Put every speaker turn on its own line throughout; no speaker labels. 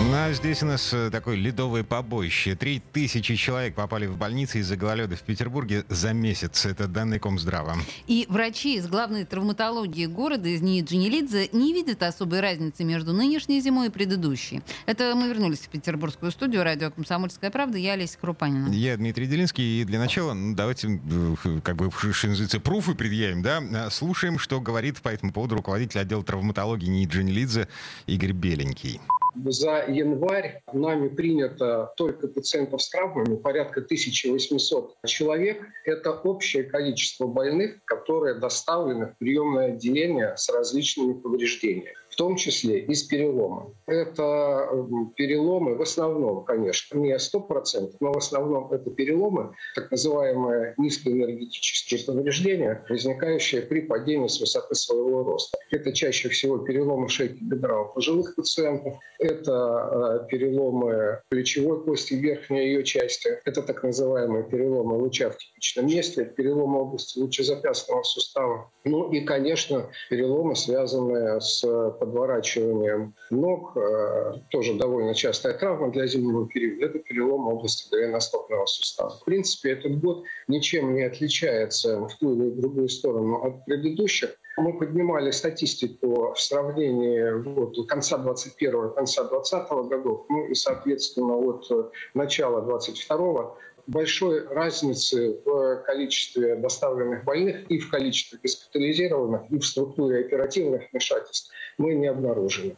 Ну, а здесь у нас э, такое ледовое побоище. Три тысячи человек попали в больницы из-за гололеда в Петербурге за месяц. Это данные Комздрава.
И врачи из главной травматологии города, из НИИ Джинилидзе, не видят особой разницы между нынешней зимой и предыдущей. Это мы вернулись в петербургскую студию. Радио «Комсомольская правда». Я Олеся Крупанина.
Я Дмитрий Делинский. И для начала ну, давайте, э, как бы, что называется, пруфы предъявим. Да? А, слушаем, что говорит по этому поводу руководитель отдела травматологии НИИ Джинилидзе Игорь Беленький.
За январь нами принято только пациентов с травмами порядка 1800 человек. Это общее количество больных, которые доставлены в приемное отделение с различными повреждениями в том числе и с переломом. Это переломы в основном, конечно, не 100%, но в основном это переломы, так называемые низкоэнергетические повреждения, возникающие при падении с высоты своего роста. Это чаще всего переломы шейки бедра у пожилых пациентов, это э, переломы плечевой кости верхней ее части, это так называемые переломы луча в типичном месте, переломы области лучезапястного сустава, ну и, конечно, переломы, связанные с подворачиванием ног, э, тоже довольно частая травма для зимнего периода, это перелом области голеностопного сустава. В принципе, этот год ничем не отличается в ту или другую сторону от предыдущих. Мы поднимали статистику в сравнении вот, конца 21 конца 20 годов, ну и, соответственно, от начала 22 большой разницы в количестве доставленных больных и в количестве госпитализированных, и в структуре оперативных вмешательств мы не обнаружили.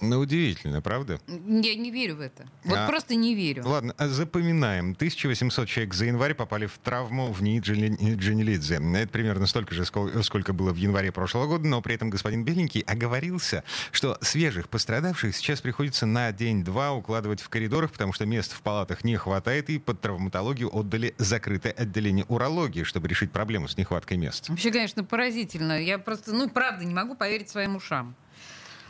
Ну, удивительно, правда?
Я не верю в это. Вот а, просто не верю.
Ладно, а запоминаем. 1800 человек за январь попали в травму в НИИ Дженилидзе. Это примерно столько же, сколько было в январе прошлого года, но при этом господин Беленький оговорился, что свежих пострадавших сейчас приходится на день-два укладывать в коридорах, потому что мест в палатах не хватает, и под травматологию отдали закрытое отделение урологии, чтобы решить проблему с нехваткой мест.
Вообще, конечно, поразительно. Я просто, ну, правда, не могу поверить своим ушам.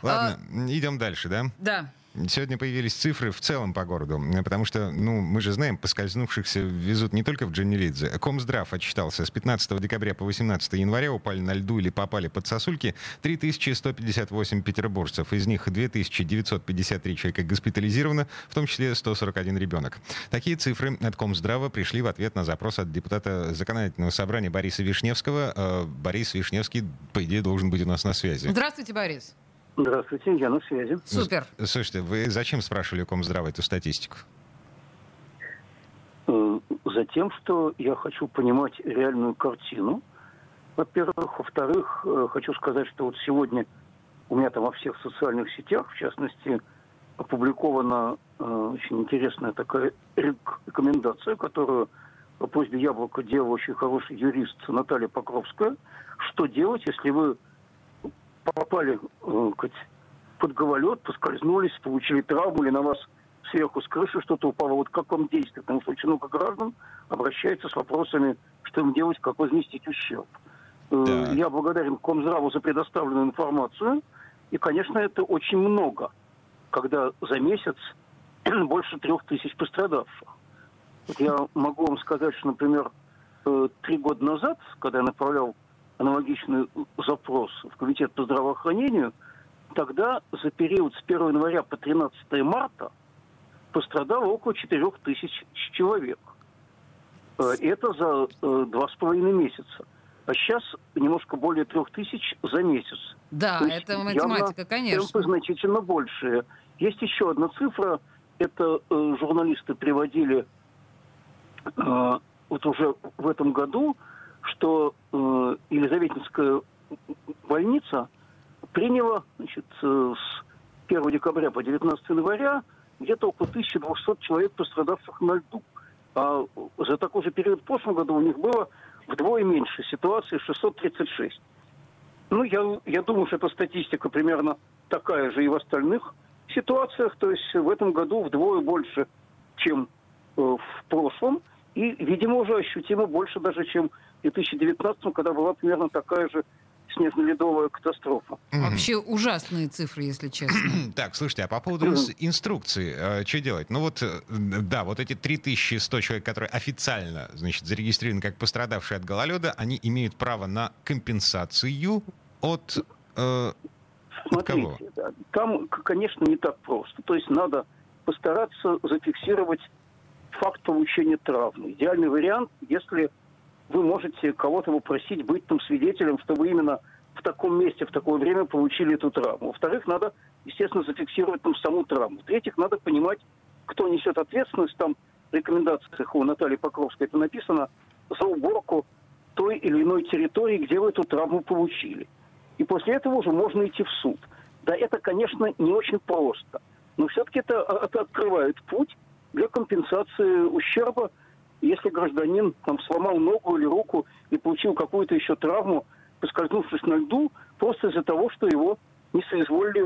Ладно, а... идем дальше, да?
Да.
Сегодня появились цифры в целом по городу, потому что, ну, мы же знаем, поскользнувшихся везут не только в Джанилидзе. Комздрав отчитался, с 15 декабря по 18 января упали на льду или попали под сосульки 3158 петербуржцев. Из них 2953 человека госпитализировано, в том числе 141 ребенок. Такие цифры от Комздрава пришли в ответ на запрос от депутата законодательного собрания Бориса Вишневского. Э, Борис Вишневский, по идее, должен быть у нас на связи.
Здравствуйте, Борис.
Здравствуйте, я на связи.
Супер.
Слушайте, вы зачем спрашивали у Комздрава эту статистику?
Э, затем, что я хочу понимать реальную картину. Во-первых. Во-вторых, э, хочу сказать, что вот сегодня у меня там во всех социальных сетях, в частности, опубликована э, очень интересная такая рекомендация, которую по просьбе Яблока делал очень хороший юрист Наталья Покровская. Что делать, если вы попали э, под гололед, поскользнулись, получили травму или на вас сверху с крыши что-то упало. Вот как вам действует? Потому что очень много граждан обращаются с вопросами, что им делать, как возместить ущерб. Э, да. Я благодарен Комздраву за предоставленную информацию. И, конечно, это очень много, когда за месяц больше трех тысяч пострадавших. Вот я могу вам сказать, что, например, э, три года назад, когда я направлял аналогичный запрос в Комитет по здравоохранению, тогда за период с 1 января по 13 марта пострадало около 4 тысяч человек. Э, это за э, два с половиной месяца. А сейчас немножко более трех тысяч за месяц.
Да, это математика, явно конечно.
Темпы значительно большие. Есть еще одна цифра. Это э, журналисты приводили э, вот уже в этом году что э, Елизаветинская больница приняла значит, э, с 1 декабря по 19 января где-то около 1200 человек, пострадавших на льду. А за такой же период в прошлом году у них было вдвое меньше ситуации 636. Ну, я, я думаю, что эта статистика примерно такая же и в остальных ситуациях. То есть в этом году вдвое больше, чем э, в прошлом. И, видимо, уже ощутимо больше даже, чем 2019, когда была примерно такая же
снежно-ледовая катастрофа.
Вообще ужасные цифры, если честно.
Так, слушайте, а по поводу инструкции, э, что делать? Ну вот, э, да, вот эти 3100 человек, которые официально, значит, зарегистрированы как пострадавшие от гололеда, они имеют право на компенсацию от... Э,
Смотрите, от кого? там, конечно, не так просто. То есть надо постараться зафиксировать факт получения травмы. Идеальный вариант, если вы можете кого-то попросить быть там свидетелем, чтобы именно в таком месте, в такое время получили эту травму. Во-вторых, надо, естественно, зафиксировать там саму травму. В-третьих, надо понимать, кто несет ответственность. Там в рекомендациях у Натальи Покровской это написано за уборку той или иной территории, где вы эту травму получили. И после этого уже можно идти в суд. Да, это, конечно, не очень просто. Но все-таки это, это открывает путь для компенсации ущерба, если гражданин там, сломал ногу или руку и получил какую-то еще травму, поскользнувшись на льду, просто из-за того, что его не соизволили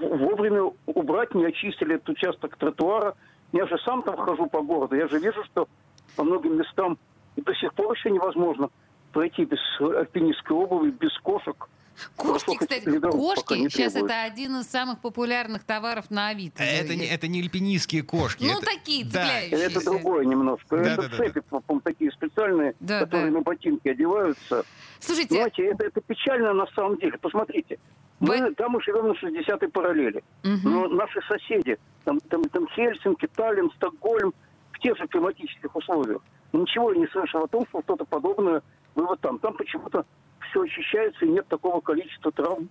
вовремя убрать, не очистили этот участок тротуара. Я же сам там хожу по городу, я же вижу, что по многим местам до сих пор еще невозможно пройти без альпинистской обуви, без кошек –
Кошки, кстати, кошки сейчас это один из самых популярных товаров на Авито.
Это не, это не альпинистские кошки.
Ну,
это,
такие.
Да. Это другое немножко. Да, это да, цепи, да, да. такие специальные, да, которые да. на ботинки одеваются.
Слушайте...
Знаете, это, это печально на самом деле. Посмотрите. Мы, Вы... Там мы живем на 60-й параллели. Угу. Но наши соседи, там, там, там Хельсинки, Таллин, Стокгольм, в тех же климатических условиях, ничего я не слышал о том, что что-то подобное было там. Там почему-то все очищается и нет такого количества травм.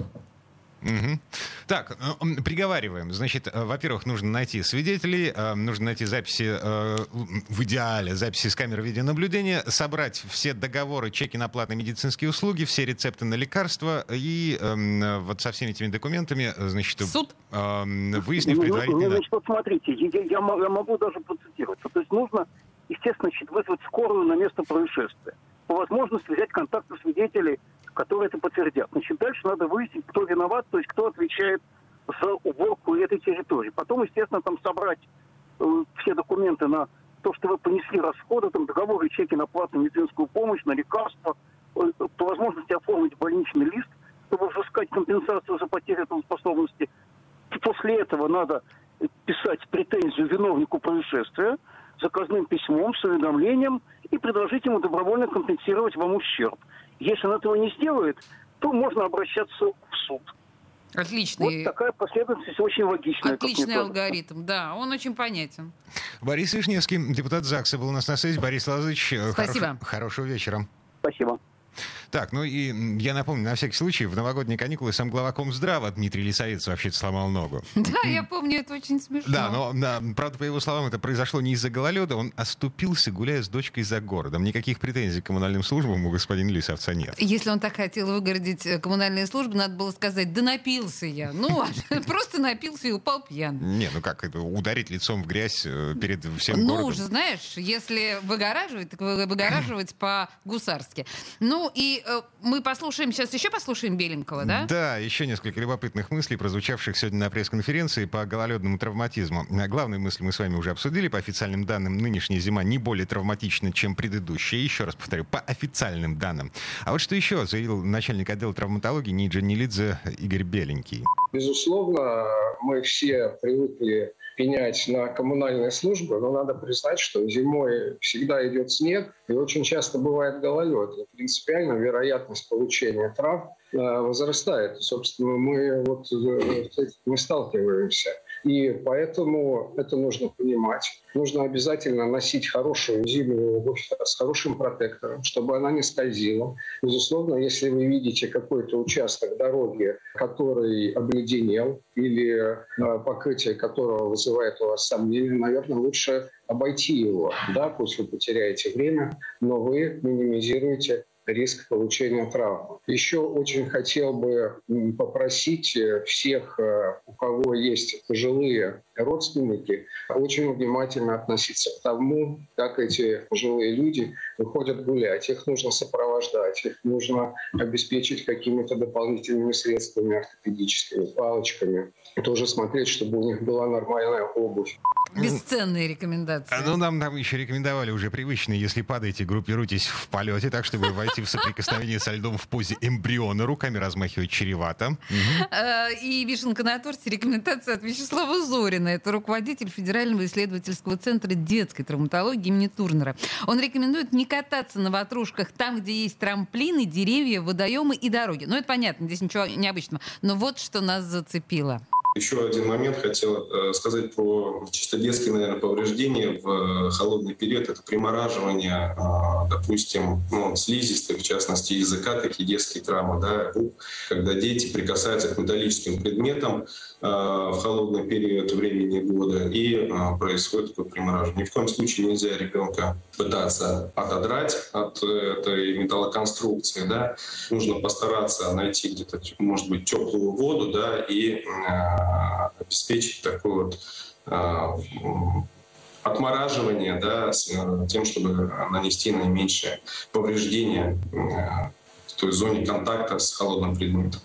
Угу. Так, э, приговариваем. Значит, э, во-первых, нужно найти свидетелей, э, нужно найти записи, в идеале, записи с камер видеонаблюдения, собрать все договоры, чеки на платные медицинские услуги, все рецепты на лекарства и эм, вот со всеми этими документами, значит,
Суд.
выяснив ну, предварительно... Ну,
значит, вот смотрите, я, я, я могу даже процитировать. То есть нужно, естественно, вызвать скорую на место происшествия по возможности взять контакты свидетелей, которые это подтвердят. Значит, дальше надо выяснить, кто виноват, то есть кто отвечает за уборку этой территории. Потом, естественно, там собрать э, все документы на то, что вы понесли расходы, там договоры, чеки на платную медицинскую помощь, на лекарства, э, по возможности оформить больничный лист, чтобы взыскать компенсацию за потерю способности. После этого надо писать претензию виновнику происшествия, заказным письмом с уведомлением и предложить ему добровольно компенсировать вам ущерб. Если он этого не сделает, то можно обращаться в суд.
Отличный.
Вот такая последовательность очень логичная.
Отличный алгоритм, да, он очень понятен.
Борис Вишневский, депутат ЗАГСа, был у нас на связи. Борис Лазович,
э, Спасибо.
Хорош, хорошего вечера.
Спасибо.
Так, ну и я напомню, на всякий случай, в новогодние каникулы сам глава Комздрава Дмитрий Лисовец вообще сломал ногу.
Да, я помню, это очень смешно.
Да, но, да, правда, по его словам, это произошло не из-за гололеда, он оступился, гуляя с дочкой за городом. Никаких претензий к коммунальным службам у господина Лисовца нет.
Если он так хотел выгородить э, коммунальные службы, надо было сказать, да напился я. Ну, просто напился и упал пьян.
Не, ну как это, ударить лицом в грязь э, перед всем?
Ну, уже знаешь, если выгораживать, так выгораживать по-гусарски. Ну, и э, мы послушаем, сейчас еще послушаем Беленького, да?
Да, еще несколько любопытных мыслей, прозвучавших сегодня на пресс-конференции по гололедному травматизму. Главные мысли мы с вами уже обсудили. По официальным данным, нынешняя зима не более травматична, чем предыдущая. Еще раз повторю, по официальным данным. А вот что еще заявил начальник отдела травматологии Ниджа Нелидзе Игорь Беленький.
Безусловно, мы все привыкли пенять на коммунальные службы, но надо признать, что зимой всегда идет снег, и очень часто бывает гололед. И принципиально вероятность получения трав э, возрастает. Собственно, мы вот э, с этим сталкиваемся. И поэтому это нужно понимать. Нужно обязательно носить хорошую зимнюю обувь с хорошим протектором, чтобы она не скользила. Безусловно, если вы видите какой-то участок дороги, который обледенел или э, покрытие которого вызывает у вас сомнения, наверное, лучше обойти его. Да, пусть вы потеряете время, но вы минимизируете риск получения травмы. Еще очень хотел бы попросить э, всех, э, у кого есть пожилые родственники, очень внимательно относиться к тому, как эти пожилые люди выходят гулять, их нужно сопровождать, их нужно обеспечить какими-то дополнительными средствами ортопедическими, палочками. Тоже смотреть, чтобы у них была нормальная обувь.
Бесценные рекомендации.
А, ну, нам, нам еще рекомендовали уже привычные, если падаете, группируйтесь в полете, так, чтобы войти в соприкосновение со льдом в позе эмбриона, руками размахивать чревато.
Э, и вишенка на торте рекомендация от Вячеслава Зорина. Это руководитель Федерального исследовательского центра детской травматологии имени Турнера. Он рекомендует не кататься на ватрушках там, где есть трамплины, деревья, водоемы и дороги. Ну, это понятно, здесь ничего необычного. Но вот что нас зацепило.
Еще один момент хотел э, сказать про чисто детские, наверное, повреждения в э, холодный период. Это примораживание, э, допустим, ну, слизистых, в частности, языка, такие детские травмы, да, когда дети прикасаются к металлическим предметам в холодный период времени года и происходит такое примораживание. Ни в коем случае нельзя ребенка пытаться отодрать от этой металлоконструкции, да. Нужно постараться найти где-то, может быть, теплую воду, да, и обеспечить такое вот а, отмораживание да, с э, тем, чтобы нанести наименьшее повреждение э, в той зоне контакта с холодным предметом.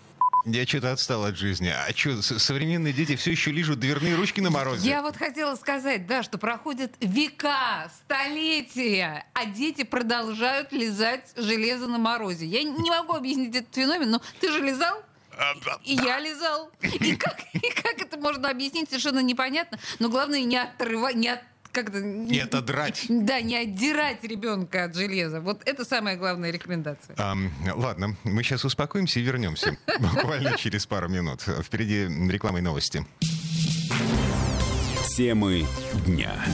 Я что-то отстал от жизни. А что, современные дети все еще лижут дверные ручки на морозе?
Я вот хотела сказать, да, что проходят века, столетия, а дети продолжают лизать железо на морозе. Я не могу объяснить этот феномен, но ты же лизал? И я лизал. И как, и как это можно объяснить, совершенно непонятно. Но главное, не отрывать, не от как-то...
Не отодрать.
Да, не отдирать ребенка от железа. Вот это самая главная рекомендация.
А, ладно, мы сейчас успокоимся и вернемся. Буквально через пару минут. Впереди реклама и новости.
Темы дня.